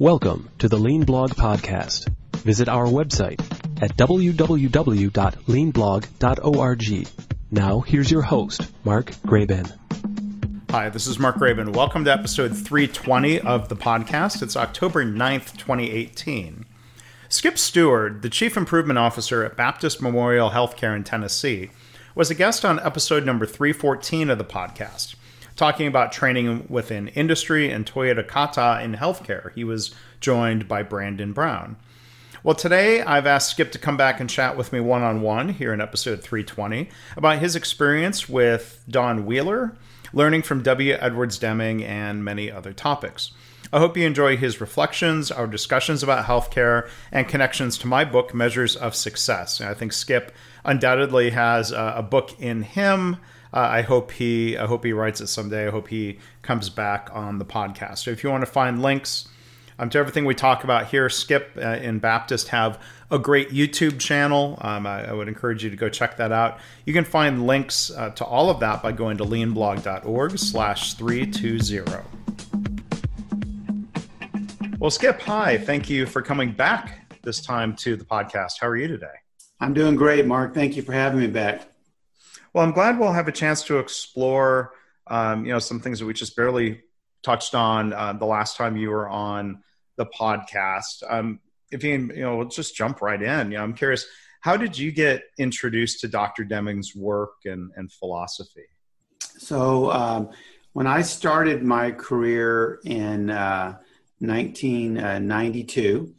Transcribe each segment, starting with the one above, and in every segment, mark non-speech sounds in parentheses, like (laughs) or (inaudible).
Welcome to the Lean Blog Podcast. Visit our website at www.leanblog.org. Now, here's your host, Mark Graban. Hi, this is Mark Graban. Welcome to episode 320 of the podcast. It's October 9th, 2018. Skip Stewart, the Chief Improvement Officer at Baptist Memorial Healthcare in Tennessee, was a guest on episode number 314 of the podcast talking about training within industry and Toyota Kata in healthcare. He was joined by Brandon Brown. Well, today I've asked Skip to come back and chat with me one on one here in episode 320 about his experience with Don Wheeler, learning from W. Edwards Deming, and many other topics. I hope you enjoy his reflections, our discussions about healthcare, and connections to my book, Measures of Success. And I think Skip undoubtedly has a, a book in him uh, I hope he I hope he writes it someday. I hope he comes back on the podcast. So if you want to find links um, to everything we talk about here, Skip uh, and Baptist have a great YouTube channel. Um, I, I, would encourage you to go check that out. You can find links uh, to all of that by going to leanblog.org slash 320. Well, Skip, hi. Thank you for coming back this time to the podcast. How are you today? I'm doing great, Mark. Thank you for having me back. Well, I'm glad we'll have a chance to explore, um, you know, some things that we just barely touched on uh, the last time you were on the podcast. Um, if you, you know, let's just jump right in. You know, I'm curious, how did you get introduced to Dr. Deming's work and, and philosophy? So, um, when I started my career in uh, 1992,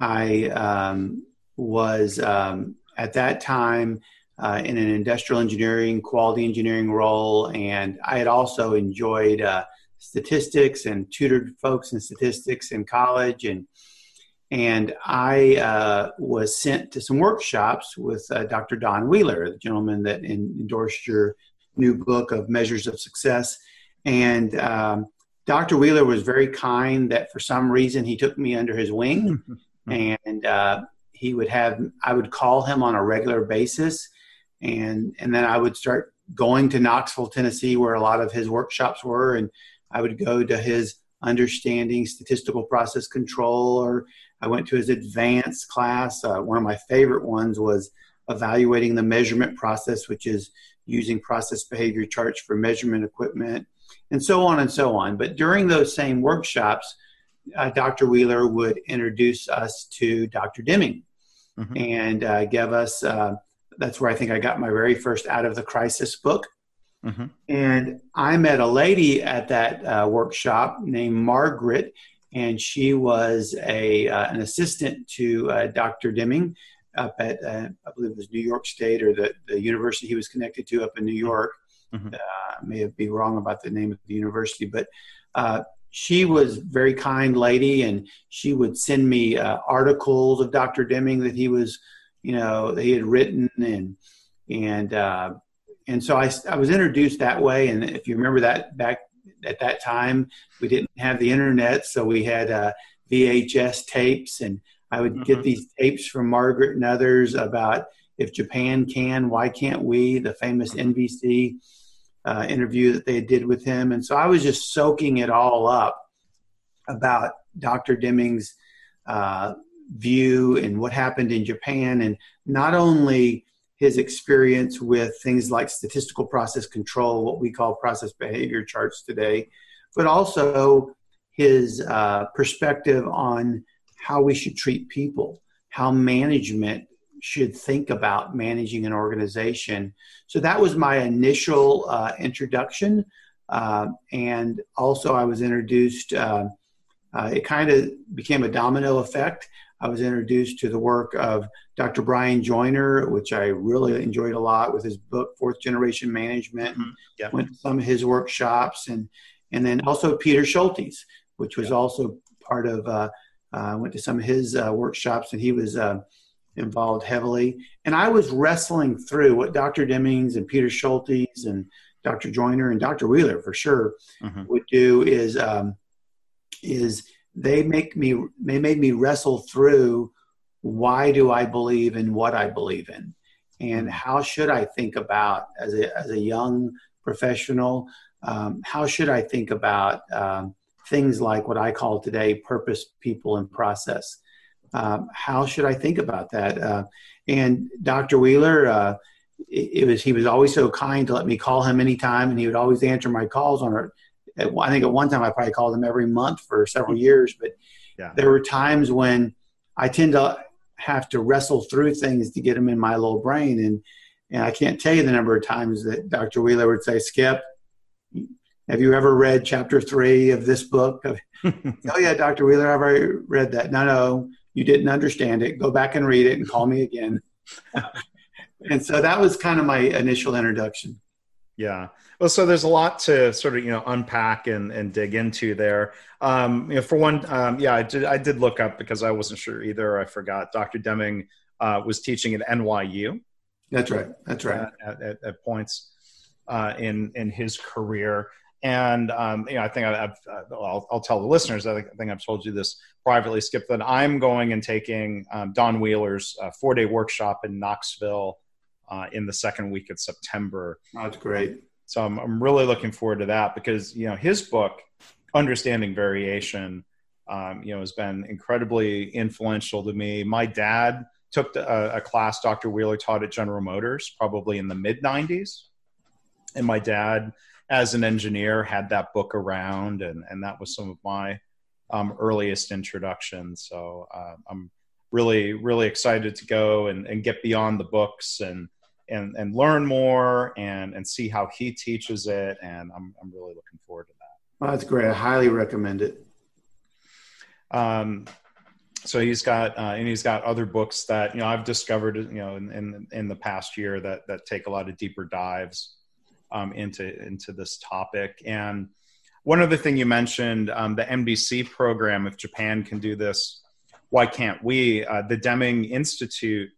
I um, was um, at that time uh, in an industrial engineering, quality engineering role, and I had also enjoyed uh, statistics and tutored folks in statistics in college, and and I uh, was sent to some workshops with uh, Dr. Don Wheeler, the gentleman that endorsed your new book of Measures of Success, and um, Dr. Wheeler was very kind that for some reason he took me under his wing, (laughs) and uh, he would have I would call him on a regular basis and and then I would start going to Knoxville, Tennessee, where a lot of his workshops were, and I would go to his understanding statistical process control, or I went to his advanced class. Uh, one of my favorite ones was evaluating the measurement process, which is using process behavior charts for measurement equipment, and so on and so on. But during those same workshops, uh, Dr. Wheeler would introduce us to Dr. Deming mm-hmm. and uh, give us uh, that's where I think I got my very first Out of the Crisis book. Mm-hmm. And I met a lady at that uh, workshop named Margaret, and she was a uh, an assistant to uh, Dr. Deming up at uh, I believe it was New York State or the, the university he was connected to up in New York. Mm-hmm. Uh, I may be wrong about the name of the university, but uh, she was very kind lady, and she would send me articles of Dr. Deming that he was you know he had written and and uh, and so I, I was introduced that way. And if you remember that back at that time we didn't have the internet so we had uh, vhs tapes. And i would mm-hmm. get these tapes from margaret and others about if japan can why can't we? The famous nbc uh, interview that they did with him. And so i was just soaking it all up about dr deming's uh, view and what happened in Japan, and not only his experience with things like statistical process control, what we call process behavior charts today, but also his uh, perspective on how we should treat people, how management should think about managing an organization. So that was my initial uh, introduction. Uh, and also, I was introduced, uh, uh, it kind of became a domino effect. I was introduced to the work of Dr. Brian Joiner, which I really enjoyed a lot with his book Fourth Generation Management. Mm-hmm. Yeah. Went to some of his workshops, and and then also Peter Scholtes, which was yeah. also part of. Uh, uh, went to some of his uh, workshops, and he was uh, involved heavily. And I was wrestling through what Dr. Demings and Peter Scholtes and Dr. Joiner and Dr. Wheeler for sure mm-hmm. would do is um, is they make me they made me wrestle through why do I believe in what I believe in and how should I think about as a, as a young professional um, how should I think about um, things like what I call today purpose, people, and process. Um, how should I think about that? Uh, and Dr. Wheeler, uh, it, it, was he was always so kind to let me call him anytime, and he would always answer my calls on I think at one time I probably called him every month for several years, but yeah. there were times when I tend to have to wrestle through things to get them in my little brain, and and I can't tell you the number of times that Dr. Wheeler would say, "Skip, have you ever read chapter three of this book? (laughs) oh yeah, Dr. Wheeler, I've already read that. No, no, you didn't understand it. Go back and read it and call me again. (laughs) and so that was kind of my initial introduction. Yeah. Well, so there's a lot to sort of you know unpack and, and dig into there. Um, you know, for one, um, yeah, I did I did look up because I wasn't sure either. I forgot. Dr. Deming uh, was teaching at NYU. That's right. That's right. At, at, at points uh, in in his career. And um, you know, I think I, have I'll, I'll, tell the listeners. I think, I think, I've told you this privately, Skip. That I'm going and taking um, Don Wheeler's uh, four day workshop in Knoxville uh, in the second week of September. Oh, that's great. So I'm, I'm really looking forward to that because you know his book, Understanding Variation, um, you know, has been incredibly influential to me. My dad took a, a class Dr. Wheeler taught at General Motors, probably in the mid '90s, and my dad as an engineer had that book around and, and that was some of my um, earliest introduction. so uh, i'm really really excited to go and, and get beyond the books and and, and learn more and, and see how he teaches it and I'm, I'm really looking forward to that well, that's great i highly recommend it um, so he's got uh, and he's got other books that you know I've discovered you know in, in, in the past year that that take a lot of deeper dives um, into into this topic. And one other thing you mentioned, um, the NBC program. If Japan can do this, why can't we? Uh, the Deming Institute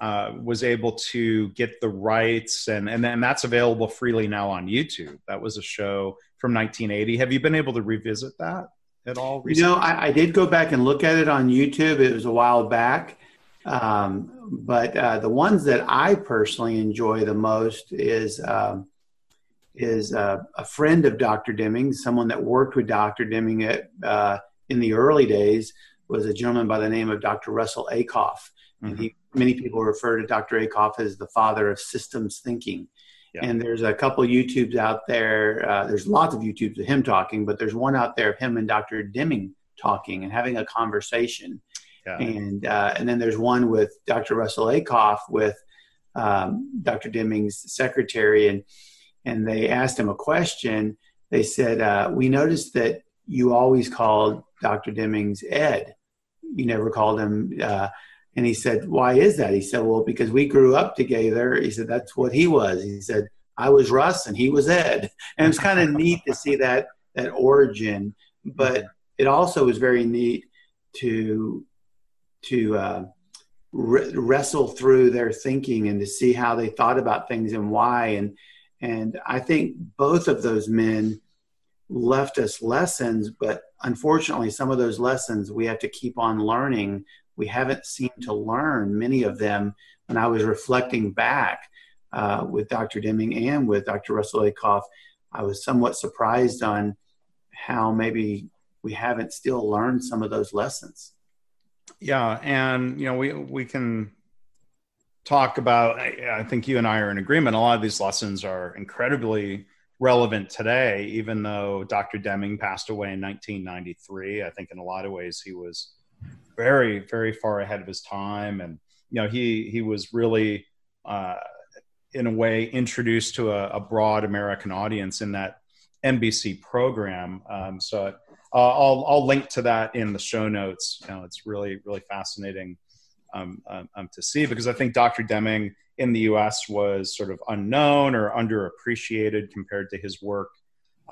uh, was able to get the rights, and and then that's available freely now on YouTube. That was a show from 1980. Have you been able to revisit that at all? Recently? You know, I, I did go back and look at it on YouTube. It was a while back. Um, but uh, the ones that I personally enjoy the most is um, is uh, a friend of Dr. Deming, someone that worked with Dr. Deming at, uh, in the early days, was a gentleman by the name of Dr. Russell Ackoff. Mm-hmm. And he, many people refer to Dr. Ackoff as the father of systems thinking. Yeah. And there's a couple YouTubes out there. Uh, there's lots of YouTubes of him talking, but there's one out there of him and Dr. Deming talking and having a conversation. Yeah. And uh, and then there's one with Dr. Russell Ackoff with um, Dr. Deming's secretary, and and they asked him a question. They said, uh, "We noticed that you always called Dr. Demings Ed. You never called him." Uh, and he said, "Why is that?" He said, "Well, because we grew up together." He said, "That's what he was." He said, "I was Russ and he was Ed," and it's kind of neat to see that that origin. But it also was very neat to to uh, re- wrestle through their thinking and to see how they thought about things and why. And and I think both of those men left us lessons, but unfortunately, some of those lessons we have to keep on learning. We haven't seemed to learn many of them. When I was reflecting back uh, with Dr. Deming and with Dr. Russell Ackoff, I was somewhat surprised on how maybe we haven't still learned some of those lessons. Yeah, and you know we we can talk about. I, I think you and I are in agreement. A lot of these lessons are incredibly relevant today, even though Dr. Deming passed away in 1993. I think in a lot of ways he was very, very far ahead of his time, and you know he he was really, uh, in a way, introduced to a, a, broad American audience in that NBC program. Um, so uh, I'll I'll link to that in the show notes. You know, it's really really fascinating um, um, um, to see because I think Dr. Deming in the U.S. was sort of unknown or underappreciated compared to his work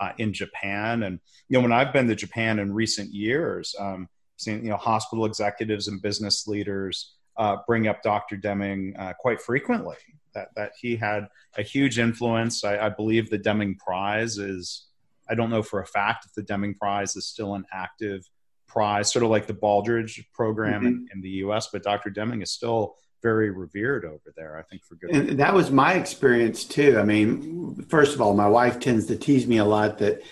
uh, in Japan. And you know, when I've been to Japan in recent years, um, seen you know hospital executives and business leaders uh, bring up Dr. Deming uh, quite frequently. That that he had a huge influence. I, I believe the Deming Prize is I don't know for a fact if the Deming Prize is still an active prize, sort of like the Baldrige program mm-hmm. in, in, the U.S. But Dr. Deming is still very revered over there. I think for good. And reason. that was my experience too. I mean, first of all, my wife tends to tease me a lot that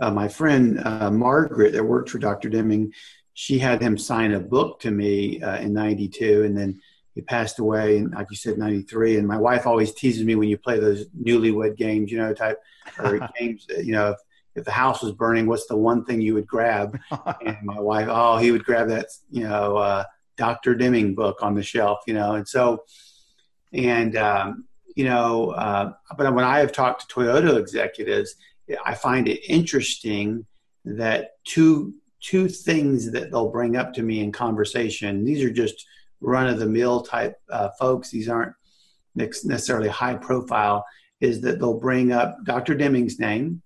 uh, my friend uh, Margaret that worked for Dr. Deming, she had him sign a book to me uh, in 92 and then he passed away in, like you said, 93. And my wife always teases me when you play those newlywed games, you know, type or (laughs) games, you know, if, if the house was burning, what's the one thing you would grab? and my wife, oh, he would grab that, you know, uh, Dr. Deming book on the shelf, you know, and so, and, um, you know, uh, but when I have talked to Toyota executives, I find it interesting that two two things that they'll bring up to me in conversation. These are just run of the mill type uh, folks. These aren't necessarily high profile. Is that they'll bring up Dr. Deming's name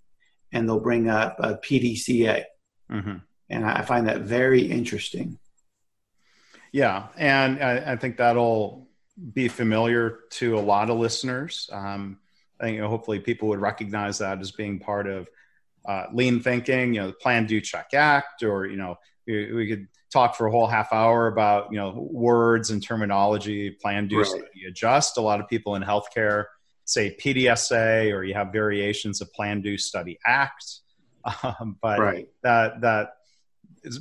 and they'll bring up a PDCA, mm-hmm. and I find that very interesting. Yeah, and I, I, think that'll be familiar to a lot of listeners. Um, I think you know, hopefully people would recognize that as being part of uh, lean thinking. You know, the plan, do, check, act, or you know, we, we, could talk for a whole half hour about you know words and terminology. Plan, do, right. adjust. A lot of people in healthcare say PDSA, or you have variations of plan, do, study, act. (laughs) Um, but right. that that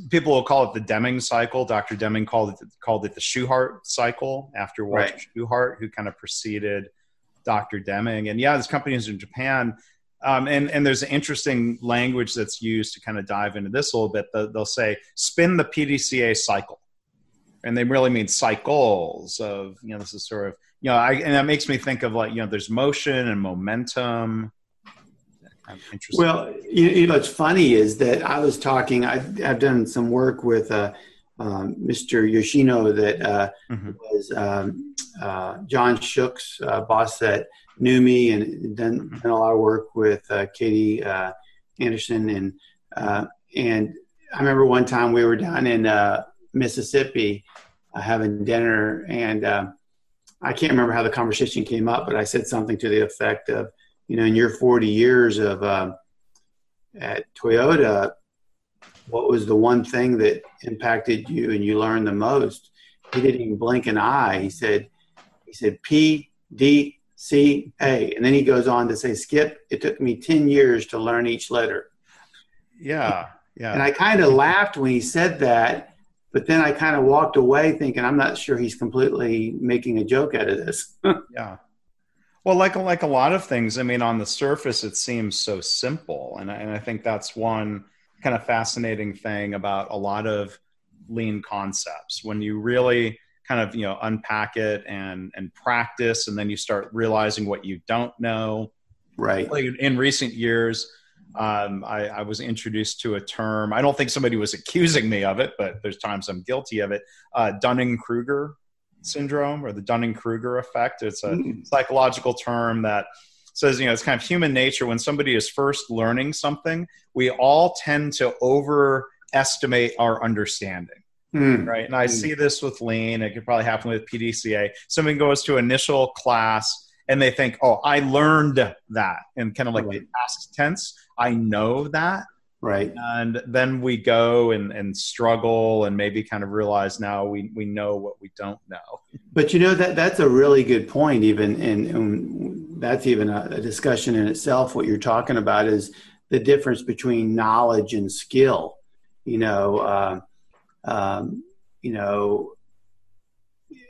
people will call it the Deming cycle. Dr. Deming called it called it the Shewhart cycle after Walter right. Shewhart, who kind of preceded Dr. Deming. And yeah, there's companies in Japan, um, and and there's an interesting language that's used to kind of dive into this a little bit. They'll say spin the PDCA cycle, and they really mean cycles of you know this is sort of you know I, and that makes me think of like you know there's motion and momentum well, you, you, know, what's funny is that I was talking. I've, I've done some work with uh, um, Mr. Yoshino that uh, mm-hmm. was um, uh, John Shook's uh, boss at NUMMI and done, mm-hmm. done, a lot of work with uh, Katie uh, Anderson and and I remember one time we were down in Mississippi having dinner and I can't remember how the conversation came up, but I said something to the effect of you know, in your 40 years of uh, at Toyota, what was the one thing that impacted you and you learned the most? He didn't even blink an eye. He said, he said P D C A, and then he goes on to say, Skip, it took me 10 years to learn each letter. Yeah, yeah. And I kind of laughed when he said that, but then I kind of walked away thinking, I'm not sure he's completely making a joke out of this. (laughs) yeah. Well, like like a lot of things, I mean, on the surface, it seems so simple, and I, and I think that's one kind of fascinating thing about a lot of lean concepts. When you really kind of you know unpack it and and practice, and then you start realizing what you don't know. Right. Like in recent years, um, I, I, was introduced to a term. I don't think somebody was accusing me of it, but there's times I'm guilty of it. Uh, Dunning Kruger syndrome or the Dunning Kruger effect. It's a mm. psychological term that says, you know, it's kind of human nature. When somebody is first learning something, we all tend to overestimate our understanding. Mm. Right. And I mm. see this with lean. It could probably happen with PDCA. Someone goes to initial class and they think, oh, I learned that. And kind of like right. the past tense, I know that. Right. And then we go and, and struggle and maybe kind of realize now we, we know what we don't know. But you know that that's a really good point. Even and, and that's even a, a, discussion in itself. What you're talking about is the difference between knowledge and skill. You know, uh, um, you know,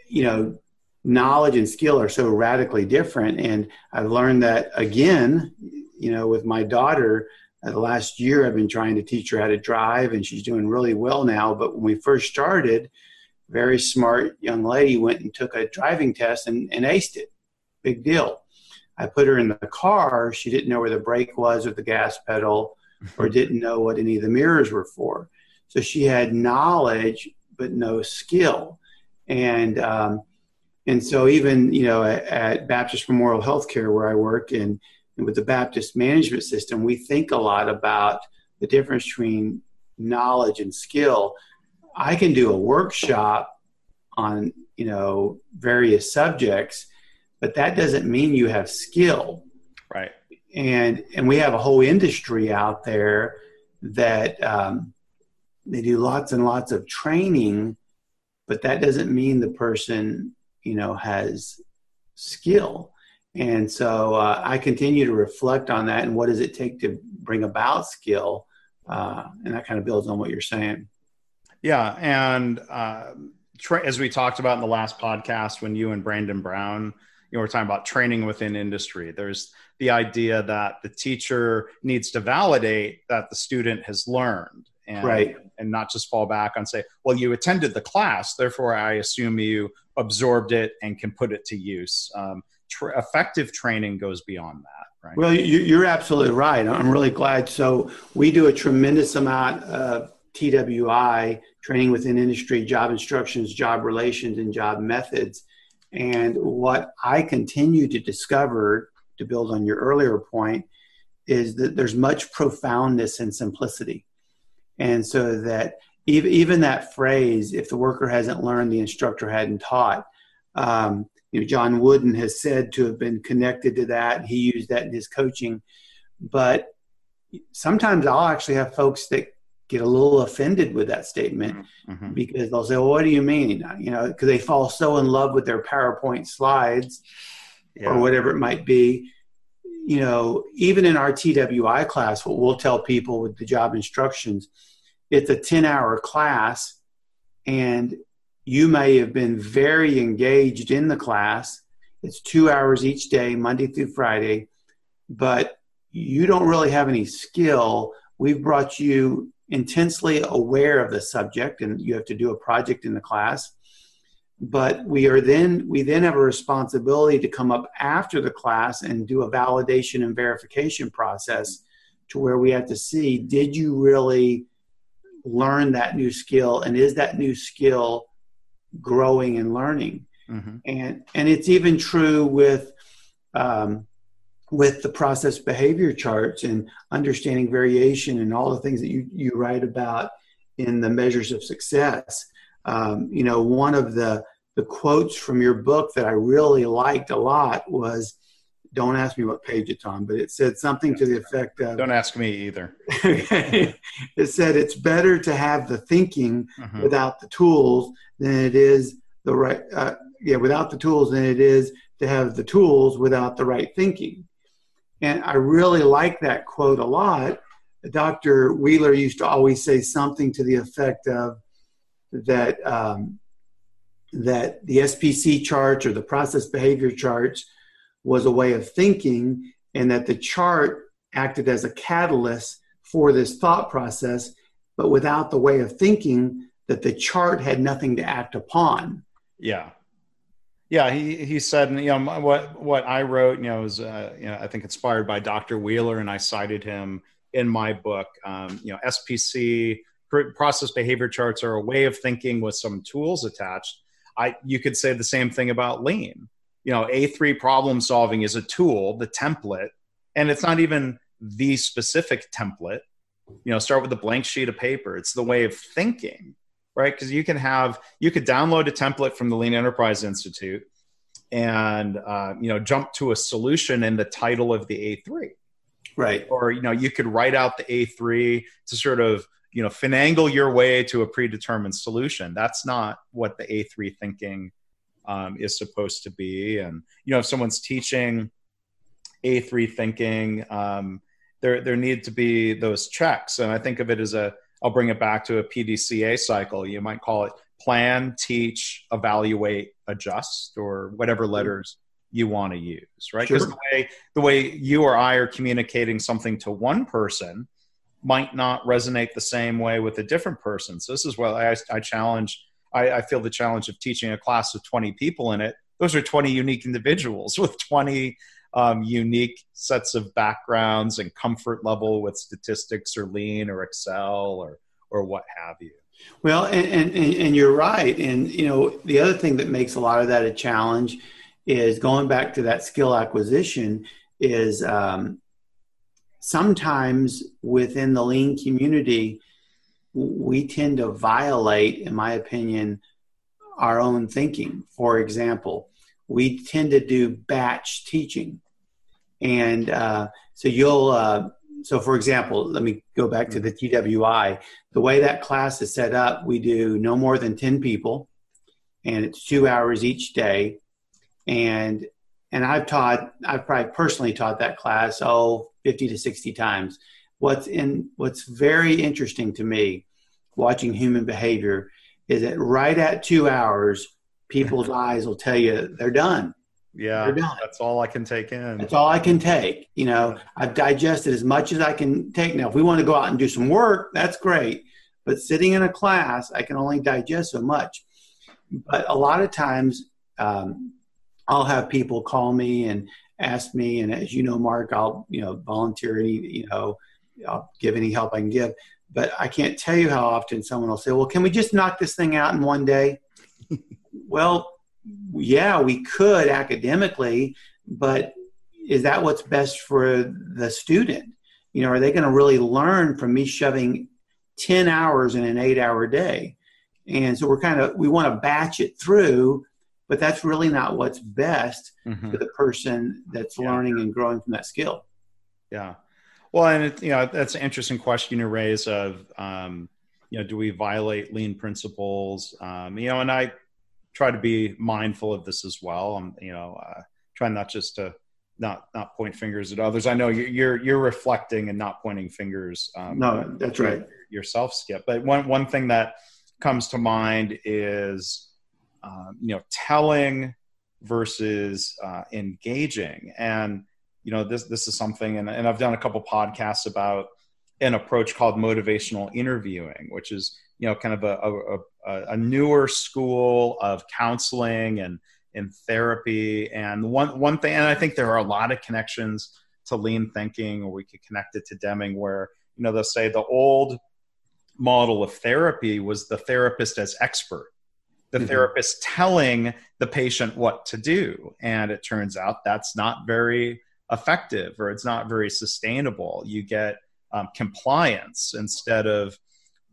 you know, knowledge and skill are so radically different. And I've learned that again. You know, with my daughter uh, the last year I've been trying to teach her how to drive, and she's doing really well now. But when we first started, very smart young lady went and took a driving test and, and aced it. Big deal. I put her in the car. She didn't know where the brake was or the gas pedal, or didn't know what any of the mirrors were for. So she had knowledge but no skill, and um, and so even you know at, at Baptist Memorial Healthcare where I work and and with the Baptist management system, we think a lot about the difference between knowledge and skill. I can do a workshop on, you know, various subjects, but that doesn't mean you have skill. Right. And and we have a whole industry out there that um, they do lots and lots of training, but that doesn't mean the person, you know, has skill And so uh, I continue to reflect on that and what does it take to bring about skill. Uh, and that kind of builds on what you're saying. Yeah. And uh, tra- as we talked about in the last podcast, when you and Brandon Brown, you know, we're talking about training within industry, there's the idea that the teacher needs to validate that the student has learned. And, right. and not just fall back on say, well, you attended the class, therefore I assume you absorbed it and can put it to use. Um, tra- effective training goes beyond that, right? Well, you, are absolutely right. I'm really glad. So we do a tremendous amount of TWI training within industry, job instructions, job relations, and job methods. And what I continue to discover, to build on your earlier point, is that there's much profoundness and simplicity. And so that even, even that phrase, if the worker hasn't learned, the instructor hadn't taught, um, you know, John Wooden has said to have been connected to that. He used that in his coaching. But sometimes I'll actually have folks that get a little offended with that statement mm-hmm. mm-hmm. because they'll say, well, what do you mean? You know, because they fall so in love with their PowerPoint slides yeah. or whatever it might be. You know, even in our TWI class, what we'll tell people with the job instructions, it's a 10 hour class and you may have been very engaged in the class. It's two hours each day, Monday through Friday, but you don't really have any skill. We've brought you intensely aware of the subject, and you have to do a project in the class. But we are then we then have a responsibility to come up after the class and do a validation and verification process to where we have to see did you really learn that new skill and is that new skill growing and learning. Mm-hmm. And and it's even true with um, with the process behavior charts and understanding variation and all the things that you you write about in the measures of success. Um, you know, one of the the quotes from your book that I really liked a lot was don't ask me what page it's on, but it said something to the effect of Don't ask me either. (laughs) it said it's better to have the thinking mm-hmm. without the tools than it is the right uh, yeah, without the tools than it is to have the tools without the right thinking. And I really like that quote a lot. Dr. Wheeler used to always say something to the effect of that um, that the SPC charts or the process behavior charts was a way of thinking, and that the chart acted as a catalyst for this thought process, but without the way of thinking, that the chart had nothing to act upon. Yeah. Yeah, he, he said, you know, what what I wrote, you know, was uh, you know, I think inspired by Dr. Wheeler, and I cited him in my book. Um, you know, SPC process behavior charts are a way of thinking with some tools attached. I you could say the same thing about lean you know a3 problem solving is a tool the template and it's not even the specific template. You know start with a blank sheet of paper. It's the way of thinking right? Because you can have you could download a template from the lean enterprise institute and uh, you know jump to a solution in the title of the a3 right. Or you know you could write out the a3 to sort of you know finagle your way to a predetermined solution. That's not what the a3 thinking um, is supposed to be. And you know, if someone's teaching A3 thinking, um, there there need to be those checks. And I think of it as a I'll bring it back to a PDCA cycle. You might call it plan, teach, evaluate, adjust, or whatever letters you want to use, right? Because sure. the way the way you or I are communicating something to one person might not resonate the same way with a different person. So this is what I, I challenge I, I feel the challenge of teaching a class of 20 people in it. Those are 20 unique individuals with 20 um, unique sets of backgrounds and comfort level with statistics or lean or excel or or what have you well and, and, and you're right and you know the other thing that makes a lot of that a challenge is going back to that skill acquisition is um, sometimes within the lean community we tend to violate, in my opinion, our own thinking. For example, we tend to do batch teaching. And uh, so you'll, uh, so for example, let me go back to the TWI. The way that class is set up, we do no more than 10 people, and it's two hours each day. And and I've taught, I've probably personally taught that class, oh, 50 to 60 times. What's in, what's very interesting to me watching human behavior is that right at two hours, people's (laughs) eyes will tell you they're done. Yeah, that's all I can take in. That's all I can take. You know, I've digested as much as I can take. Now, if we want to go out and do some work, that's great. But sitting in a class, I can only digest so much. But a lot of times, um, I'll have people call me and ask me, and as you know, Mark, I'll you know volunteer any you know I'll give any help I can give. But I can't tell you how often someone will say, "Well, can we just knock this thing out in one day?" (laughs) well, yeah, we could academically, but is that what's best for the student? You know, are they going to really learn from me shoving 10 hours in an eight hour day? And so we're kind of, we want to batch it through, but that's really not what's best mm-hmm. for the person that's yeah. learning and growing from that skill. Yeah. Well, and it, you know, that's an interesting question you raise of, um, you know, do we violate lean principles? Um, you know, and I, try to be mindful of this as well. I'm, you know, uh, trying not just to not not point fingers at others. I know you're you're reflecting and not pointing fingers. Um, no, that's right. Yourself, Skip. But one one thing that comes to mind is, um, you know, telling versus uh, engaging, and you know, this this is something, and, and I've done a couple podcasts about an approach called motivational interviewing, which is you know kind of a, a, a newer school of counseling and in therapy. And one one thing, and I think there are a lot of connections to lean thinking, or we could connect it to Deming, where you know they'll say the old model of therapy was the therapist as expert the mm-hmm. therapist telling the patient what to do. And it turns out that's not very effective or it's not very sustainable. You get um, compliance instead of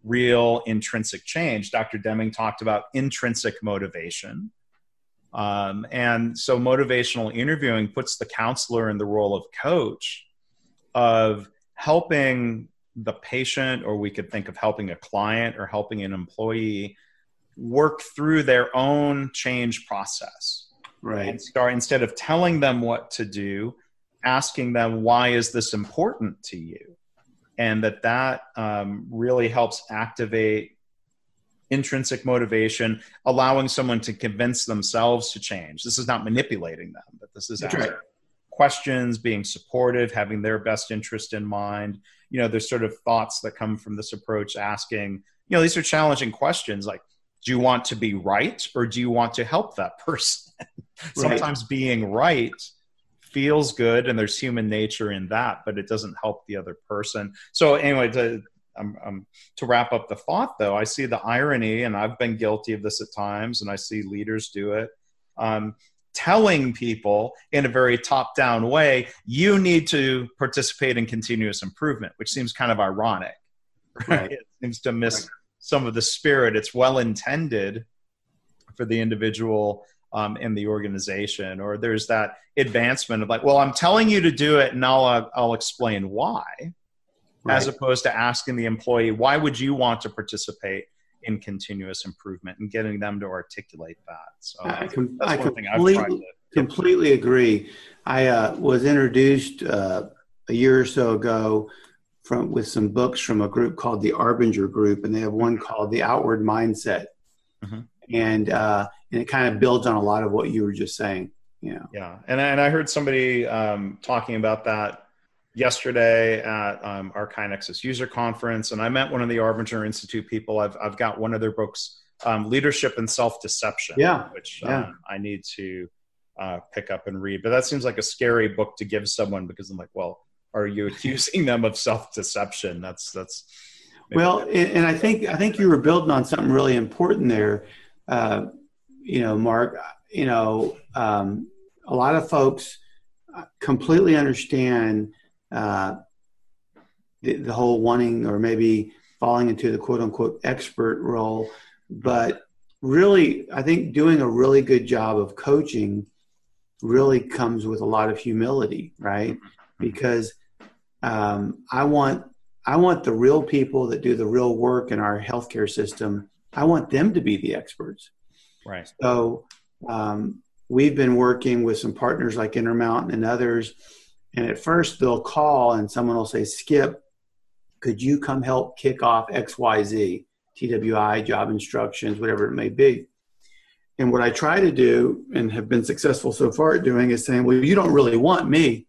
real intrinsic change. Dr. Deming talked about intrinsic motivation. Um, and so motivational interviewing puts the counselor in the role of coach of helping the patient, or we could think of helping a client or helping an employee work through their own change process. Right. And start instead of telling them what to do, asking them, why is this important to you? and that that um, really helps activate intrinsic motivation, allowing someone to convince themselves to change. This is not manipulating them, but this is right. questions, being supportive, having their best interest in mind. You know, there's sort of thoughts that come from this approach asking, you know, these are challenging questions like, do you want to be right or do you want to help that person? (laughs) right. Sometimes being right feels good and there's human nature in that, but it doesn't help the other person. So anyway, to um, um, to wrap up the thought though, I see the irony, and I've been guilty of this at times, and I see leaders do it. Um, telling people in a very top down way, you need to participate in continuous improvement, which seems kind of ironic. Right? right. It seems to miss right. some of the spirit. It's well intended for the individual um, in the organization, or there's that advancement of like, well, I'm telling you to do it, and I'll uh, I'll explain why, right. as opposed to asking the employee why would you want to participate in continuous improvement and getting them to articulate that. So I, com- I completely, completely agree. I uh, was introduced uh, a year or so ago from with some books from a group called the Arbinger Group, and they have one called the Outward Mindset. Mm-hmm and uh, and it kind of builds on a lot of what you were just saying. Yeah, yeah, and and I heard somebody um, talking about that yesterday at um, our KaiNexus user conference, and I met one of the Arbinger Institute people. I've I've got one of their books, um, Leadership and Self Deception, yeah, which yeah. Um, I need to uh, pick up and read. But that seems like a scary book to give someone because I'm like, well, are you (laughs) accusing them of self deception? That's that's well, and I think I think you were building on something really important there uh, you know, Mark, you know, um, a lot of folks completely understand uh, the, the, whole wanting or maybe falling into the quote unquote expert role. But really, I think doing a really good job of coaching really comes with a lot of humility, right? Because um, I want I want the real people that do the real work in our healthcare system I want them to be the experts. Right. So, um, we've been working with some partners like Intermountain and others. And at first, they'll call and someone will say, Skip, could you come help kick off XYZ, TWI, job instructions, whatever it may be? And what I try to do and have been successful so far at doing is saying, Well, you don't really want me.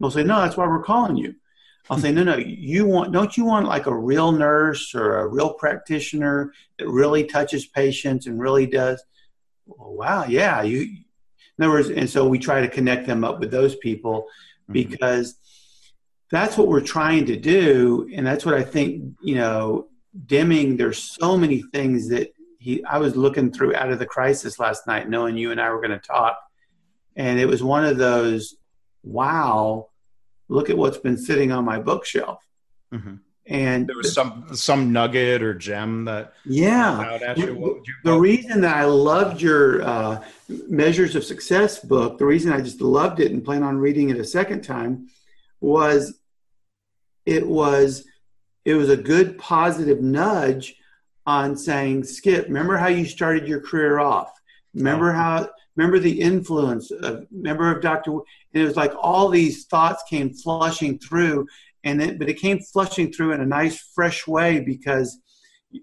They'll say, No, that's why we're calling you. I'll say, No, no, you want, don't you want like a real nurse or a real practitioner that really touches patients and really does? Well, wow, yeah. You, in other words, and so we try to connect them up with those people mm-hmm. because that's what we're trying to do. And that's what I think, you know, Deming, there's so many things that he I was looking through out of the crisis last night, knowing you and I were going to talk, and it was one of those wow, look at what's been sitting on my bookshelf. Mm-hmm. And there was some some nugget or gem that yeah. You, the reason that I loved your uh, measures of success book, the reason I just loved it and plan on reading it a second time, was it was it was a good positive nudge on saying, Skip, remember how you started your career off? Remember how, remember the influence of, remember of Dr. And it was like all these thoughts came flushing through, and it, but it came flushing through in a nice, fresh way because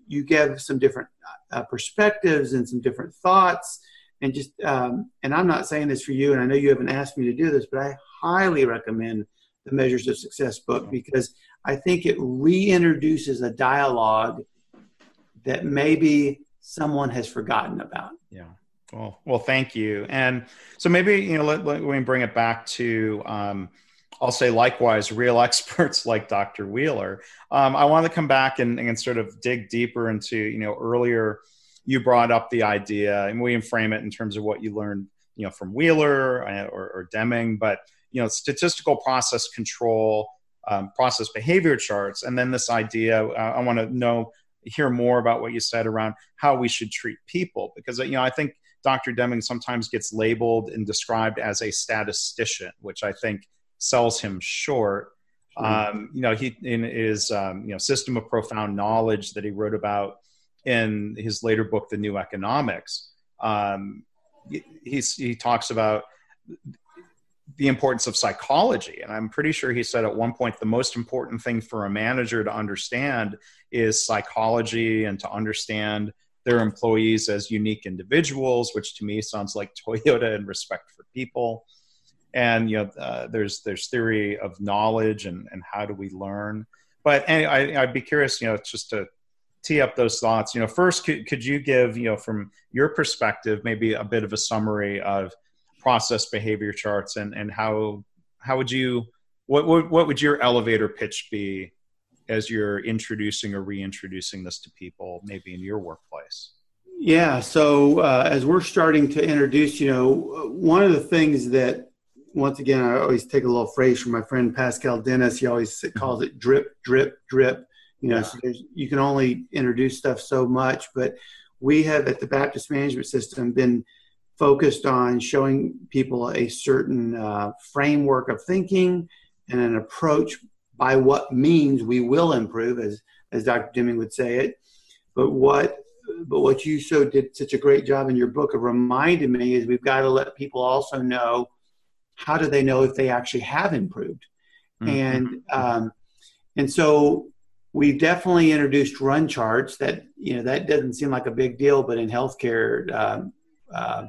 you gave some different uh, perspectives and some different thoughts. And just, um, and I'm not saying this for you, and I know you haven't asked me to do this, but I highly recommend the Measures of Success book because I think it reintroduces a dialogue that maybe someone has forgotten about. Yeah. Well, well, thank you. And so maybe you know, let, let me bring it back to. Um, I'll say likewise, real (laughs) experts like Dr. Wheeler. Um, I want to come back and, and sort of dig deeper into, you know, earlier you brought up the idea, and we frame it in terms of what you learned, you know, from Wheeler uh, or, or Deming, but you know, statistical process control, um, process behavior charts, and then this idea. Uh, I want to know hear more about what you said around how we should treat people because you know I think Dr. Deming sometimes gets labeled and described as a statistician, which I think sells him short. Mm-hmm. Um, you know, he in his um, you know system of profound knowledge that he wrote about in his later book, The New Economics. Um, he, he talks about the importance of psychology. And I'm pretty sure he said at one point the most important thing for a manager to understand is psychology and to understand their employees as unique individuals, which to me sounds like (laughs) Toyota and respect for people. And you know, uh, there's there's theory of knowledge and and how do we learn. But anyway, I, I'd be curious, you know, just to tee up those thoughts. You know, first, could, could you give, you know, from your perspective, maybe a bit of a summary of process behavior charts and and how how would you what what, what would your elevator pitch be as you're introducing or reintroducing this to people maybe in your workplace yeah so uh, as we're starting to introduce you know one of the things that once again i always take a little phrase from my friend pascal dennis he always mm-hmm. calls it drip drip drip you know yeah. so you can only introduce stuff so much but we have at the baptist management system been focused on showing people a certain uh, framework of thinking and an approach by what means we will improve, as as Dr. Deming would say it. But what but what you so did such a great job in your book of reminding me is we've got to let people also know how do they know if they actually have improved, mm-hmm. and um, and so we've definitely introduced run charts that you know that doesn't seem like a big deal, but in healthcare. Um, uh,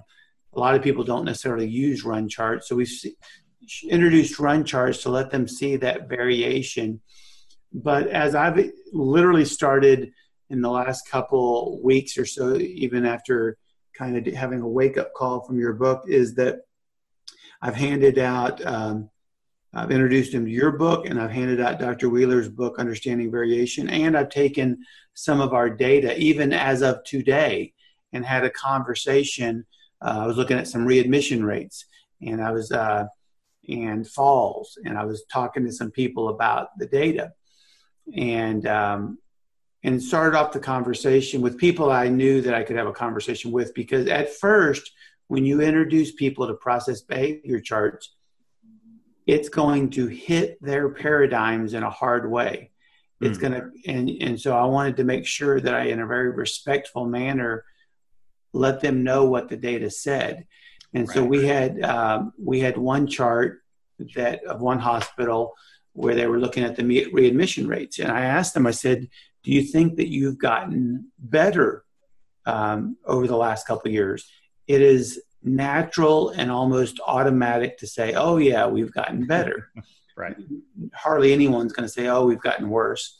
a lot of people don't necessarily use run charts. So we've introduced run charts to let them see that variation. But as I've literally started in the last couple weeks or so, even after kind of having a wake up call from your book, is that I've handed out, um, I've introduced him to your book, and I've handed out Dr. Wheeler's book, Understanding Variation, and I've taken some of our data, even as of today, and had a conversation uh, I was looking at some readmission rates, and I was uh, and falls, and I was talking to some people about the data, and um, and started off the conversation with people I knew that I could have a conversation with because at first, when you introduce people to process behavior charts, it's going to hit their paradigms in a hard way. It's going to, and, and so I wanted to make sure that I, in a very respectful manner, let them know what the data said. And so we had um, we had one chart that of one hospital where they were looking at the readmission rates, and I asked them. I said, "Do you think that you've gotten better um, over the last couple of years?" It is natural and almost automatic to say, "Oh yeah, we've gotten better." (laughs) Right. hardly anyone's going to say, "Oh, we've gotten worse."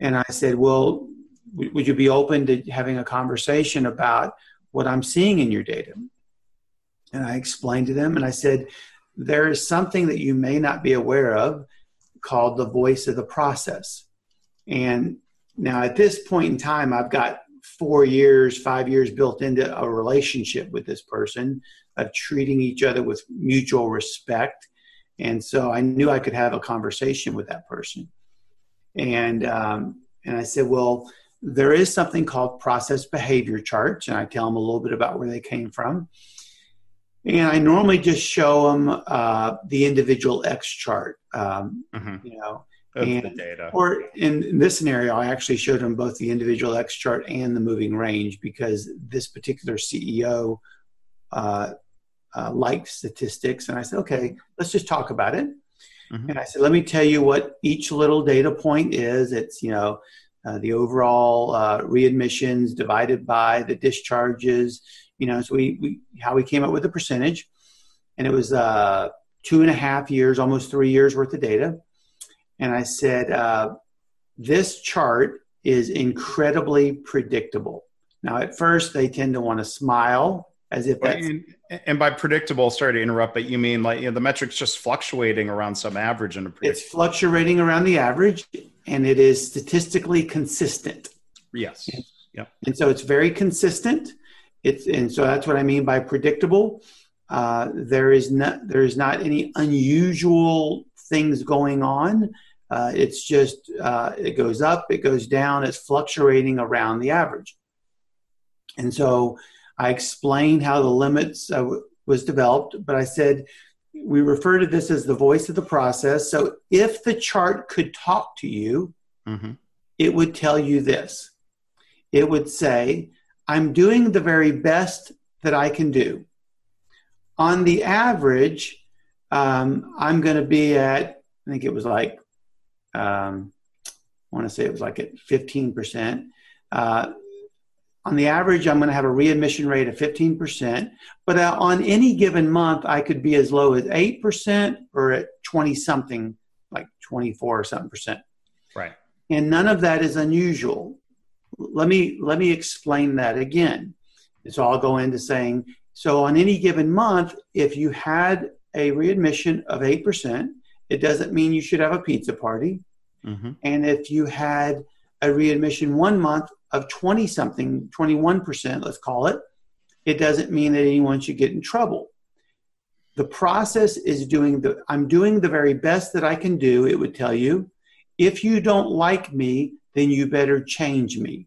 And I said, "Well, w- would you be open to having a conversation about what I'm seeing in your data?" And I explained to them, and I said, "There is something that you may not be aware of called the voice of the process." And now, at this point in time, I've got four years, five years built into a relationship with this person of treating each other with mutual respect and so I knew I could have a conversation with that person. And um, and I said, well, there is something called process behavior charts, and I tell them a little bit about where they came from. And I normally just show them uh, the individual X chart, um, Mhm. you know, Of the And- data. or in, in this scenario, I actually showed them both the individual X chart and the moving range because this particular CEO uh, uh, liked statistics. And I said, okay, let's just talk about it. Mhm. And I said, let me tell you what each little data point is. It's, you know, uh, the overall uh, readmissions divided by the discharges, you know, so we, we how we came up with the percentage. And it was uh, two and a half years, almost three years worth of data and I said, uh, This chart is incredibly predictable. Now, at first, they tend to want to smile as if that's and, and by predictable, sorry to interrupt, but you mean like you know, the metrics just fluctuating around some average and a it's fluctuating around the average and it is statistically consistent. Yes. And so it's very consistent. It's and so that's what I mean by predictable. Uh, there is not there is not any unusual things going on. Uh, it's just uh, it goes up, it goes down, it's fluctuating around the average. And so I explained how the limits uh, w- was developed, but I said we refer to this as the voice of the process. So if the chart could talk to you, hmm it would tell you this. It would say, I'm doing the very best that I can do. On the average, um, I'm going to be at, I think it was like, um, I want to say it was like at 15%. Uh, on the average, I'm going to have a readmission rate of 15%, but uh, on any given month, I could be as low as 8% or at 20 something, like 24 or something percent Right. and none of that is unusual. Let me let me explain that again. So I'll go into saying so on any given month, if you had a readmission of eight percent, it doesn't mean you should have a pizza party. hmm And if you had a readmission one month of twenty something, twenty one percent, let's call it, it doesn't mean that anyone should get in trouble. The process is doing the I'm doing the very best that I can do. It would tell you if you don't like me, then you better change me.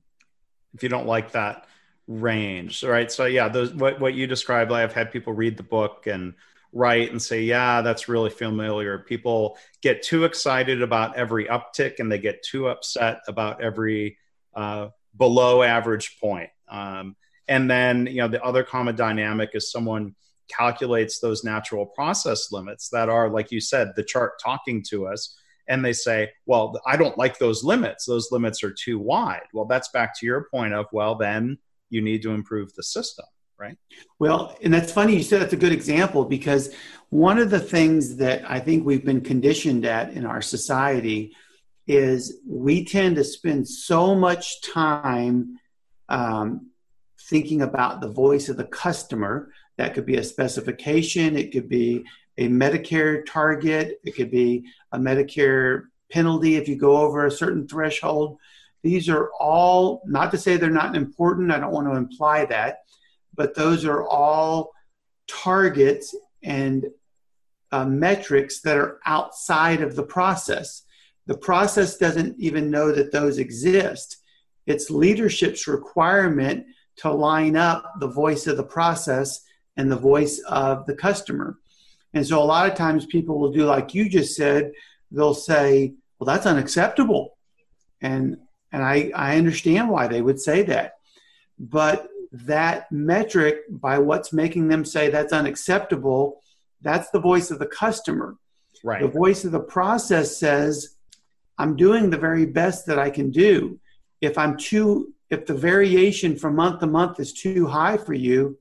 If you don't like that range, right? So yeah, those what what you described, I've had people read the book and write and say, yeah, that's really familiar. People get too excited about every uptick and they get too upset about every uh, below average point. Um, and then you know the other common dynamic is someone calculates those natural process limits that are, like you said, the chart talking to us and they say, well, I don't like those limits. Those limits are too wide. Well, that's back to your point of, well, then you need to improve the system, right? Well, and that's funny you said that's a good example because one of the things that I think we've been conditioned at in our society is we tend to spend so much time um, thinking about the voice of the customer. That could be a specification, it could be a Medicare target, it could be a Medicare penalty if you go over a certain threshold. These are all, not to say they're not important, I don't want to imply that, but those are all targets and uh, metrics that are outside of the process. The process doesn't even know that those exist. It's leadership's requirement to line up the voice of the process and the voice of the customer. And so a lot of times people will do like you just said, they'll say, well, that's unacceptable. And and I, I understand why they would say that. But that metric by what's making them say that's unacceptable, that's the voice of the customer. Right. The voice of the process says, I'm doing the very best that I can do. If I'm too, if the variation from month to month is too high for you,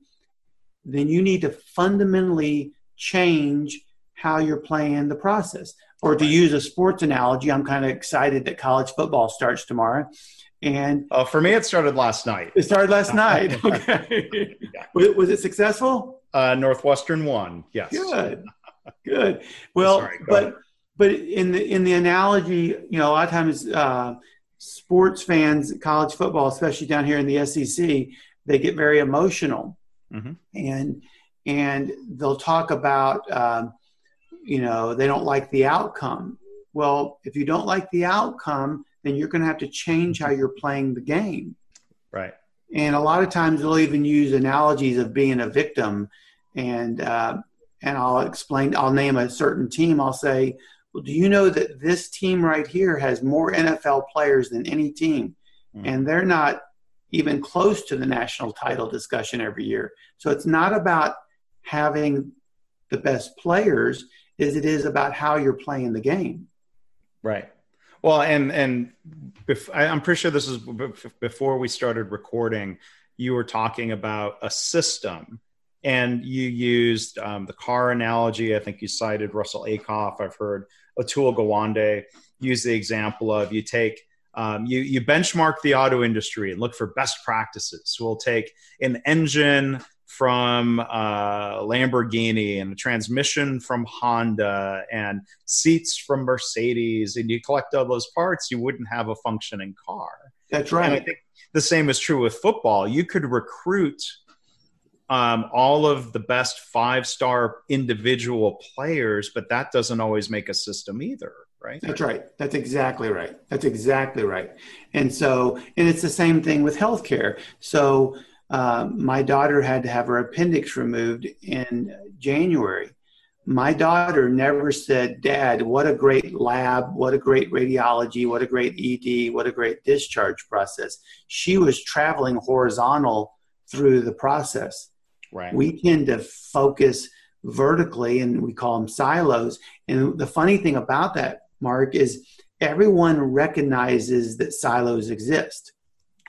then you need to fundamentally change how you're playing the process. Or to use a sports analogy, I'm kind of excited that college football starts tomorrow. And uh, for me, it started last night. It started last (laughs) night. Okay. was, was, it successful? Uh, Northwestern won. Yes. Good. Good. Well, Sorry, but ahead. but in the in the analogy, you know, a lot of times uh, sports fans, college football, especially down here in the SEC, they get very emotional, mm-hmm. and and they'll talk about, um, you know, they don't like the outcome. Well, if you don't like the outcome, then you're going to have to change how you're playing the game. Right. And a lot of times they'll even use analogies of being a victim, and uh, and I'll explain. I'll name a certain team. I'll say, "Well, do you know that this team right here has more NFL players than any team, mm. and they're not even close to the national title discussion every year. So it's not about having the best players as it is about how you're playing the game. Right. Well, and and bef- I'm pretty sure this is before we started recording. You were talking about a system, and you used um, the car analogy. I think you cited Russell Ackoff. I've heard Atul Gawande use the example of you take um, you, you benchmark the auto industry and look for best practices. We'll take an engine from uh, Lamborghini and a transmission from Honda and seats from Mercedes, and you collect all those parts, you wouldn't have a functioning car. That's right. And I think the same is true with football. You could recruit um, all of the best five star individual players, but that doesn't always make a system either right? That's right. That's exactly right. That's exactly right. And so, and it's the same thing with healthcare. So, uh, my daughter had to have her appendix removed in January. My daughter never said, Dad, what a great lab, what a great radiology, what a great ED, what a great discharge process. She was traveling horizontal through the process. Right. We tend to focus vertically and we call them silos. And the funny thing about that Mark, is everyone recognizes that silos exist.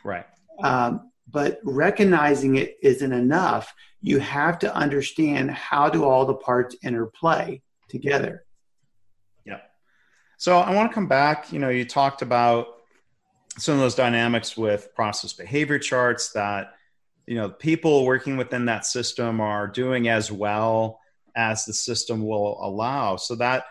Right. Um, but recognizing it isn't enough. You have to understand how do all the parts interplay together. Yeah. So I want to come back. You know, you talked about some of those dynamics with process behavior charts that you know people working within that system are doing as well as the system will allow. So that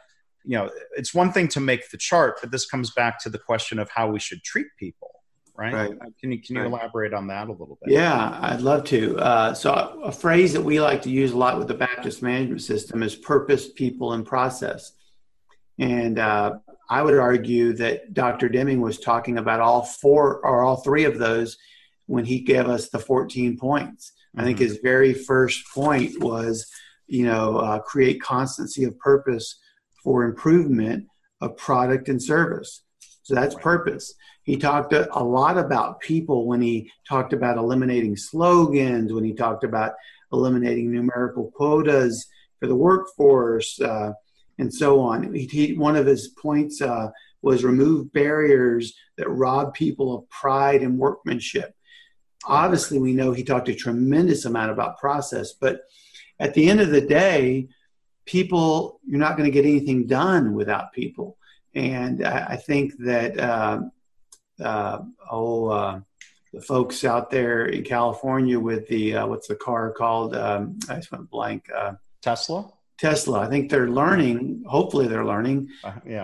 you know, it's one thing to make the chart, but this comes back to the question of how we should treat people. Right? right. Uh, can you can you right. elaborate on that a little bit? Yeah, I'd love to. Uh, so, a phrase that we like to use a lot with the Baptist management system is purpose, people, and process. And uh, I would argue that Dr. Deming was talking about all four or all three of those when he gave us the 14 points. Mm-hmm. I think mm-hmm. his very first point was, you know, uh, create constancy of purpose for improvement of product and service. So that's purpose. He talked a lot about people when he talked about eliminating slogans, when he talked about eliminating numerical quotas for the workforce, uh, and so on. He, he, one of his points uh, was remove barriers that rob people of pride and workmanship. Obviously, we know he talked a tremendous amount about process, but at the end of the day, people, you're not going to get anything done without people. And I, I think that, uh, uh, oh, uh, the folks out there in California with the, uh, what's the car called? Um, I just went blank. Uh, Tesla? Tesla. I think they're learning, hopefully they're learning uh, yeah.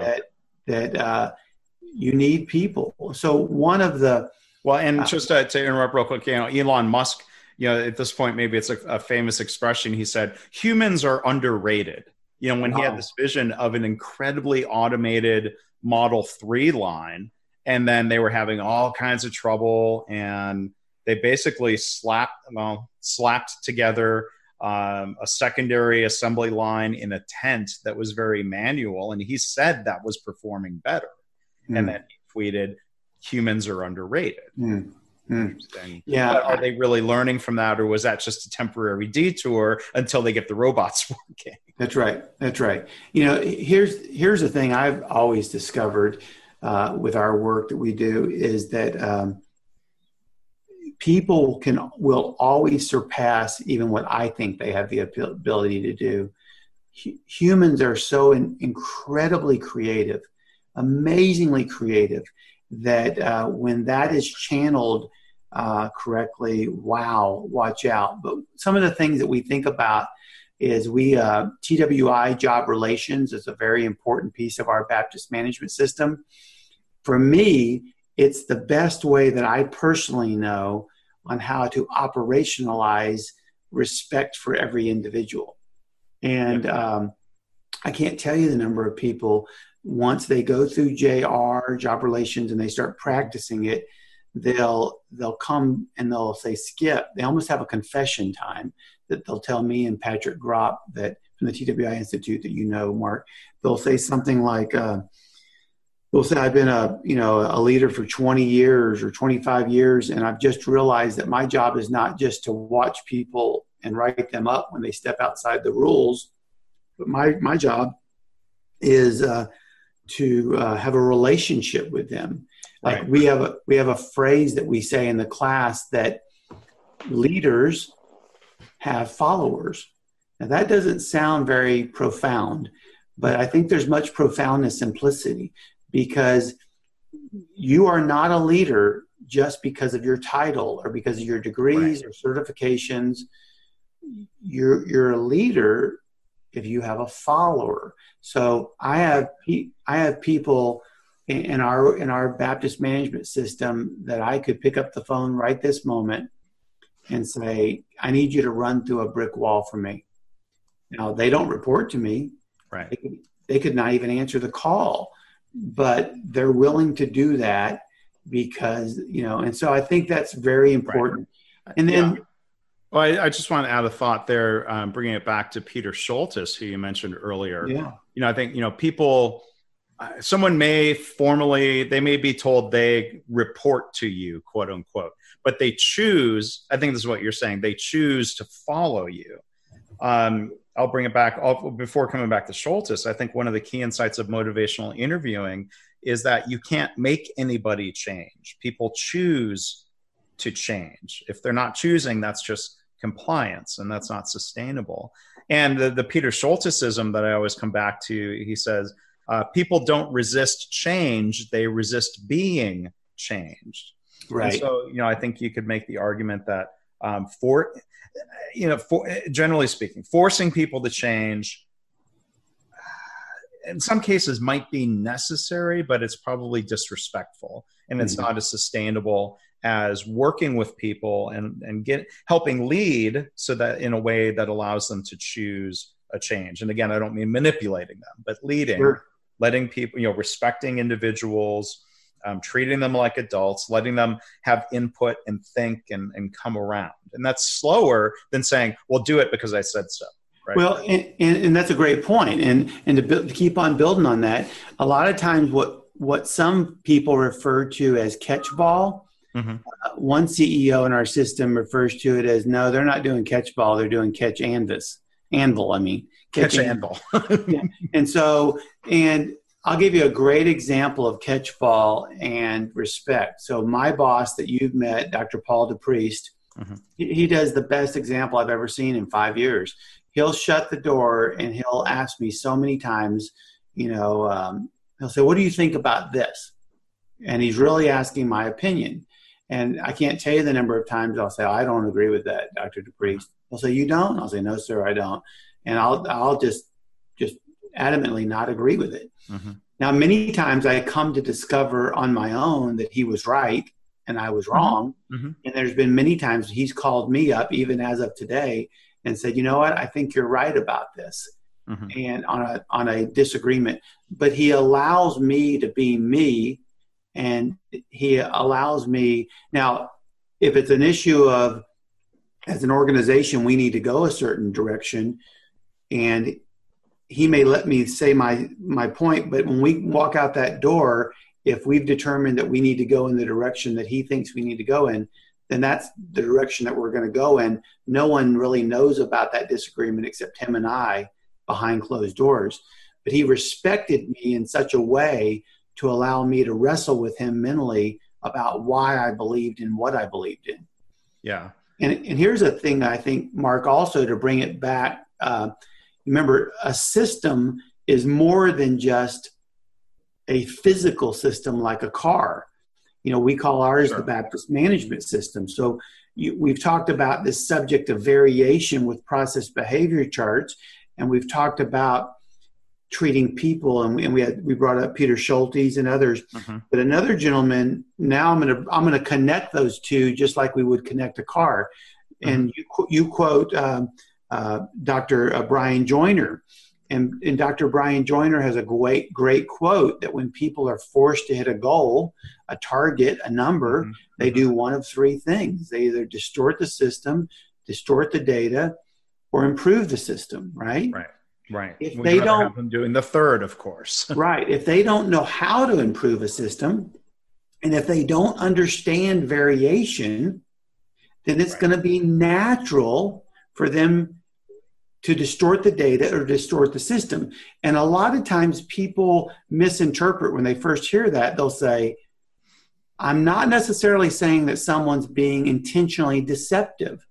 that, that you need people. So one of the, well, and just to, to interrupt real quick, you know, Elon Musk you know, at this point, maybe it's a, a famous expression. He said, humans are underrated. You know, when wow. he had this vision of an incredibly automated Model 3 line, and then they were having all kinds of trouble, and they basically slapped, well, slapped together um, a secondary assembly line in a tent that was very manual, and he said that was performing better. Mm. And then he tweeted, "Humans are underrated." Mm. Interesting. Yeah. But are they really learning from that, or was that just a temporary detour until they get the robots (laughs) working? That's right. That's right. You know, here's here's the thing I've always discovered uh, with our work that we do is that um, people can will always surpass even what I think they have the ability to do. H- humans are so in, incredibly creative, amazingly creative, that uh, when that is channeled uh, correctly, wow, watch out. But some of the things that we think about is we uh, TWI job relations is a very important piece of our Baptist management system. For me, it's the best way that I personally know on how to operationalize respect for every individual. And um, I can't tell you the number of people once they go through JR job relations and they start practicing it they'll they'll come and they'll say skip they almost have a confession time that they'll tell me and patrick Graupp that from the twi institute that you know mark they'll say something like uh, they'll say i've been a you know a leader for 20 years or 25 years and i've just realized that my job is not just to watch people and write them up when they step outside the rules but my my job is uh, to uh, have a relationship with them like right. we have a we have a phrase that we say in the class that leaders have followers. Now that doesn't sound very profound, but I think there's much profoundness simplicity because you are not a leader just because of your title or because of your degrees right. or certifications. You're you're a leader if you have a follower. So I have I have people in our in our Baptist management system that I could pick up the phone right this moment and say, "I need you to run through a brick wall for me." Now they don't report to me. Right. They could, they could not even answer the call, but they're willing to do that because you know. And so I think that's very important. Right. And then. Yeah. Well, I, I, just want to add a thought there, um, bringing it back to Peter Scholtes, who you mentioned earlier. Yeah. You know, I think you know people someone may formally they may be told they report to you quote unquote but they choose i think this is what you're saying they choose to follow you um, i'll bring it back I'll, before coming back to Scholtes. i think one of the key insights of motivational interviewing is that you can't make anybody change people choose to change if they're not choosing that's just compliance and that's not sustainable and the, the peter Scholtesism that i always come back to he says uh, people don't resist change; they resist being changed. Right. And so, you know, I think you could make the argument that um, for, you know, for generally speaking, forcing people to change in some cases might be necessary, but it's probably disrespectful and it's mm-hmm. not as sustainable as working with people and, and get helping lead so that in a way that allows them to choose a change. And again, I don't mean manipulating them, but leading sure letting people, you know, respecting individuals, um, treating them like adults, letting them have input and think and, and come around. And that's slower than saying, well, do it because I said so. Right? Well, and, and, and, that's a great point. And, and to, build, to keep on building on that, a lot of times what, what some people refer to as catchball, mm-hmm. uh, one CEO in our system refers to it as no, they're not doing catchball, they're doing catch anvis, anvil, I mean catch anvil. (laughs) yeah. And so, and I'll give you a great example of catch ball and respect. So my boss that you've met, Dr. Paul DePriest, mm-hmm. he, he does the best example I've ever seen in five years. He'll shut the door and he'll ask me so many times, you know, um, he'll say, "What do you think about this?" And he's really asking my opinion. And I can't tell you the number of times I'll say, "I don't agree with that, Dr. DePriest." He'll say, "You don't?" I'll say, "No, sir, I don't." and I'll I'll just adamantly not agree with it. Mm-hmm. Now, many times I come to discover on my own that he was right and I was mm-hmm. wrong. Mm-hmm. And there's been many times he's called me up, even as of today, and said, "You know what? I think you're right about this." Mm-hmm. And on a on a disagreement, but he allows me to be me, and he allows me now. If it's an issue of as an organization, we need to go a certain direction and he may let me say my my point but when we walk out that door if we've determined that we need to go in the direction that he thinks we need to go in, then that's the direction that we're going to go in. No one really knows about that disagreement except him and I behind closed doors. But he respected me in such a way to allow me to wrestle with him mentally about why I believed in what I believed in. Yeah. And, and here's a thing I think, Mark, also to bring it back. Uh, remember, a system is more than just a physical system like a car. You know, we call ours sure. the Baptist management system. So you, we've talked about this subject of variation with process behavior charts, and we've talked about treating people, and we, and we had we brought up Peter Scholtes and others. Mm-hmm. But another gentleman, now I'm gonna I'm gonna connect those two just like we would connect a car. Mm-hmm. And you you quote um, uh, Dr. Uh, Brian Joiner, and, and Dr. Brian Joiner has a great, great quote that when people are forced to hit a goal, a target, a number, mm-hmm. they do one of three things. They either distort the system, distort the data, or improve the system, right? Right. Right. If We'd they don't have them doing the third, of course. (laughs) right. If they don't know how to improve a system, and if they don't understand variation, then it's right. going to be natural for them to distort the data or distort the system. And a lot of times people misinterpret when they first hear that. They'll say, I'm not necessarily saying that someone's being intentionally deceptive,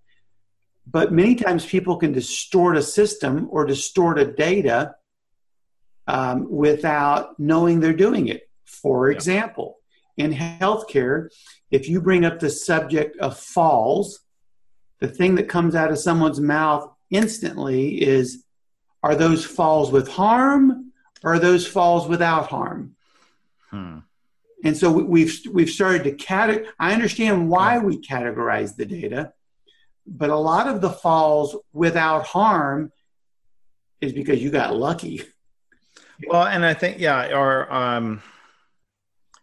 but many times people can distort a system or distort a data um, without knowing they're doing it. For example, in healthcare, if you bring up the subject of falls, the thing that comes out of someone's mouth instantly is are those falls with harm or are those falls without harm? Hmm. And so we've we've started to categorize. I understand why we categorize the data, but a lot of the falls without harm is because you got lucky. Well, and I think yeah, or um,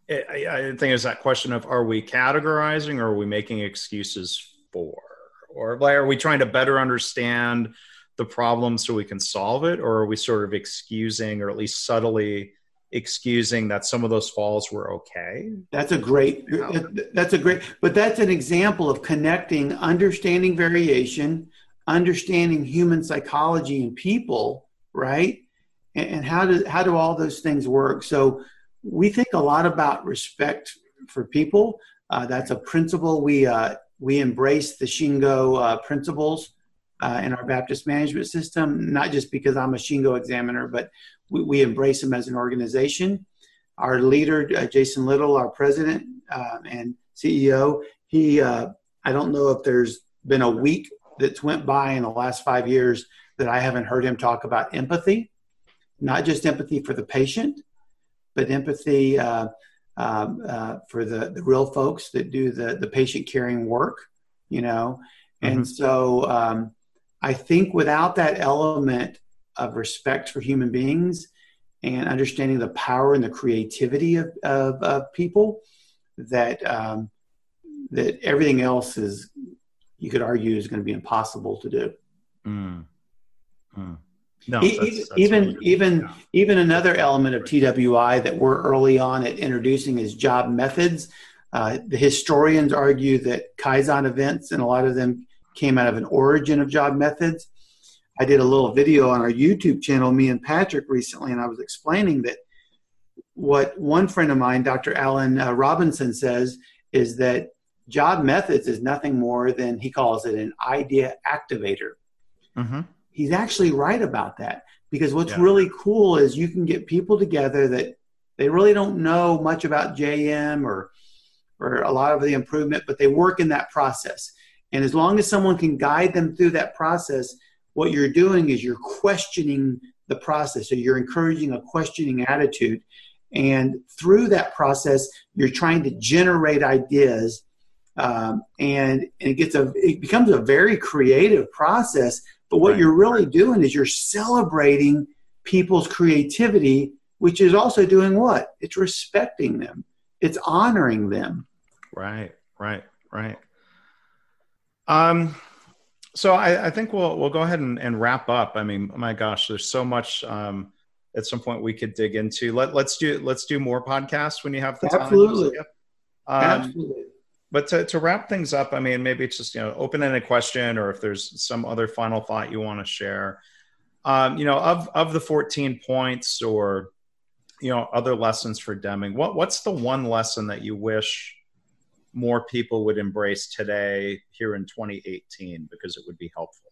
I, I think it's that question of are we categorizing or are we making excuses for? Or like, are we trying to better understand the problem so we can solve it? Or are we sort of excusing or at least subtly excusing that some of those falls were okay? That's a great that's a great but that's an example of connecting understanding variation understanding human psychology and people right? And, and how do how do all those things work? So we think a lot about respect for people. Uh, that's a principle we uh, we embrace the Shingo uh, principles uh, in our Baptist management system, not just because I'm a Shingo examiner, but we, we embrace them as an organization. Our leader, uh, Jason Little, our president uh, and CEO, he, uh, I don't know if there's been a week that's went by in the last five years that I haven't heard him talk about empathy, not just empathy for the patient, but empathy uh, um, uh, for the, the real folks that do the, the patient caring work, you know. And mm-hmm. so um, I think without that element of respect for human beings and understanding the power and the creativity of, of, of people, that um, that everything else is, you could argue, is going to be impossible to do. Mm. Mm. No, that's, that's even really even yeah. even another element of TWI that we're early on at introducing is job methods. Uh, the historians argue that Kaizen events and a lot of them came out of an origin of job methods. I did a little video on our YouTube channel, me and Patrick recently, and I was explaining that what one friend of mine, Dr. Alan uh, Robinson, says is that job methods is nothing more than he calls it an idea activator. Mm-hmm he's actually right about that because what's yeah. really cool is you can get people together that they really don't know much about JM or or a lot of the improvement, but they work in that process. And as long as someone can guide them through that process, what you're doing is you're questioning the process. So you're encouraging a questioning attitude. And through that process, you're trying to generate ideas. Um, and, and it gets a it becomes a very creative process but what right. you're really doing is you're celebrating people's creativity, which is also doing what? It's respecting them, it's honoring them. Right, right, right. Um, so I, I think we'll we'll go ahead and, and, wrap up. I mean, my gosh, there's so much um, at some point we could dig into. Let let's do let's do more podcasts when you have the Absolutely. time. Um, Absolutely. But to, to wrap things up, I mean, maybe it's just you know open-ended question, or if there's some other final thought you want to share. Um, you know, of of the 14 points, or you know, other lessons for Deming. What what's the one lesson that you wish more people would embrace today here in 2018 because it would be helpful?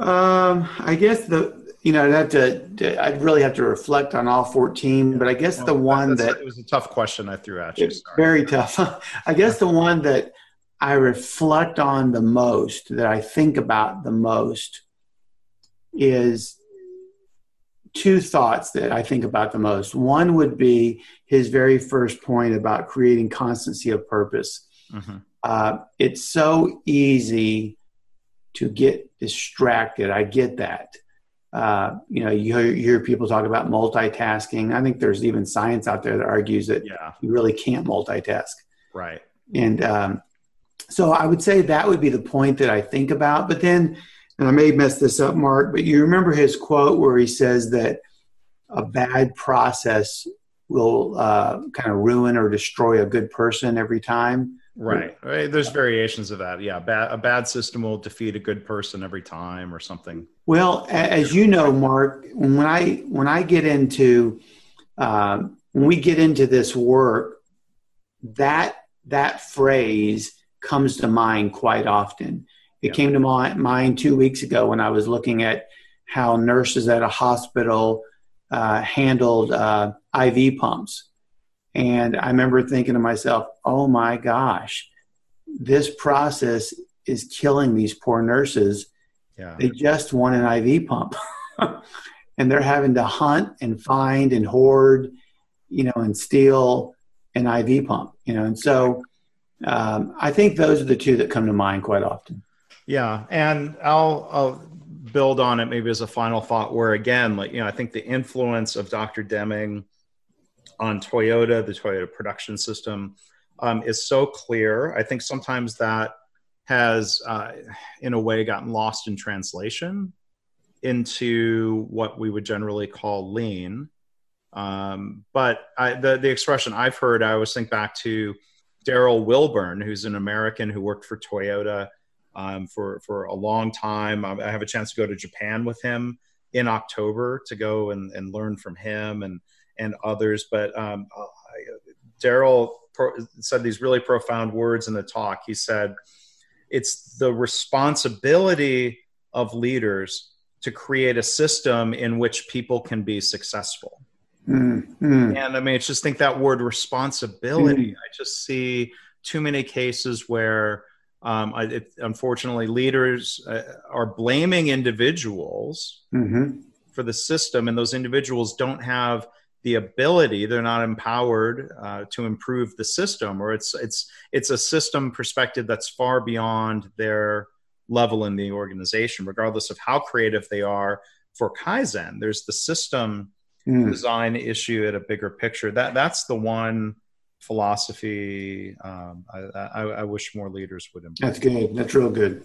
Um, I guess the you know I'd have to I'd really have to reflect on all 14, but I guess well, the one that it was a tough question I threw at you. Very tough. (laughs) I guess the one that I reflect on the most, that I think about the most, is two thoughts that I think about the most. One would be his very first point about creating constancy of purpose. Mm-hmm. Uh, it's so easy to get distracted. I get that. Uh, you know, you hear, you hear, people talk about multitasking. I think there's even science out there that argues that yeah. you really can't multitask. Right. And um, so I would say that would be the point that I think about. But then, and I may mess this up, Mark, but you remember his quote where he says that a bad process will uh, kind of ruin or destroy a good person every time. Right. right. There's variations of that. Yeah. Bad, a bad system will defeat a good person every time or something. Well, as you know, Mark, when I, when I get into, uh, when we get into this work, that, that phrase comes to mind quite often. It yeah. came to my mind two weeks ago when I was looking at how nurses at a hospital uh, handled uh, IV pumps. And I remember thinking to myself, oh my gosh, this process is killing these poor nurses. Yeah. They just want an IV pump. (laughs) and they're having to hunt and find and hoard, you know, and steal an IV pump, you know. And so um, I think those are the two that come to mind quite often. Yeah. And I'll, I'll build on it maybe as a final thought where, again, like, you know, I think the influence of Dr. Deming on Toyota, the Toyota production system, um, is so clear. I think sometimes that has, uh, in a way, gotten lost in translation into what we would generally call lean. Um, but I, the the expression I've heard, I always think back to Darril Wilburn, who's an American who worked for Toyota um, for for a long time. I have a chance to go to Japan with him in October to go and, and learn from him and and others. But um, Darril pro- said these really profound words in the talk. He said, "It's the responsibility of leaders to create a system in which people can be successful." Mm-hmm. And I mean, I just think that word responsibility. Mm-hmm. I just see too many cases where, um, I, it, unfortunately, leaders uh, are blaming individuals mm-hmm. for the system, and those individuals don't have the ability they're not empowered uh, to improve the system or it's it's it's a system perspective that's far beyond their level in the organization regardless of how creative they are for kaizen. There's the system mm. design issue at a bigger picture. That that's the one philosophy um, I, I, I, wish more leaders would embrace. That's good. That's real good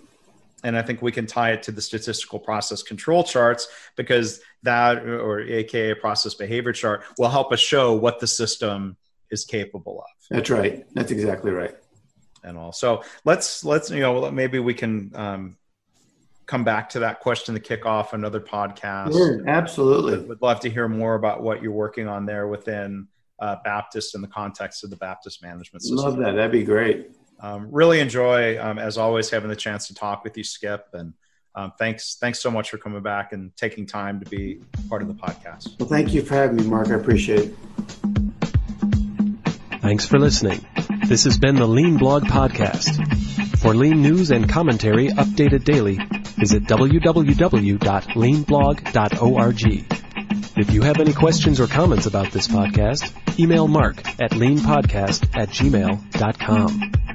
and I think we can tie it to the statistical process control charts because that, or AKA process behavior chart, will help us show what the system is capable of. That's right. That's exactly right. And all. So let's let's you know maybe we can um, come back to that question to kick off another podcast. Sure, absolutely. Would love to hear more about what you're working on there within uh, Baptist in the context of the Baptist management system. Love that. That'd be great um, really enjoy, um, as always, having the chance to talk with you, Skip. And um, thanks, thanks so much for coming back and taking time to be part of the podcast. Well, thank you for having me, Mark. I appreciate it. Thanks for listening. This has been the Lean Blog Podcast. For lean news and commentary updated daily, visit www.leanblog.org. If you have any questions or comments about this podcast, email mark at leanpodcast at gmail.com.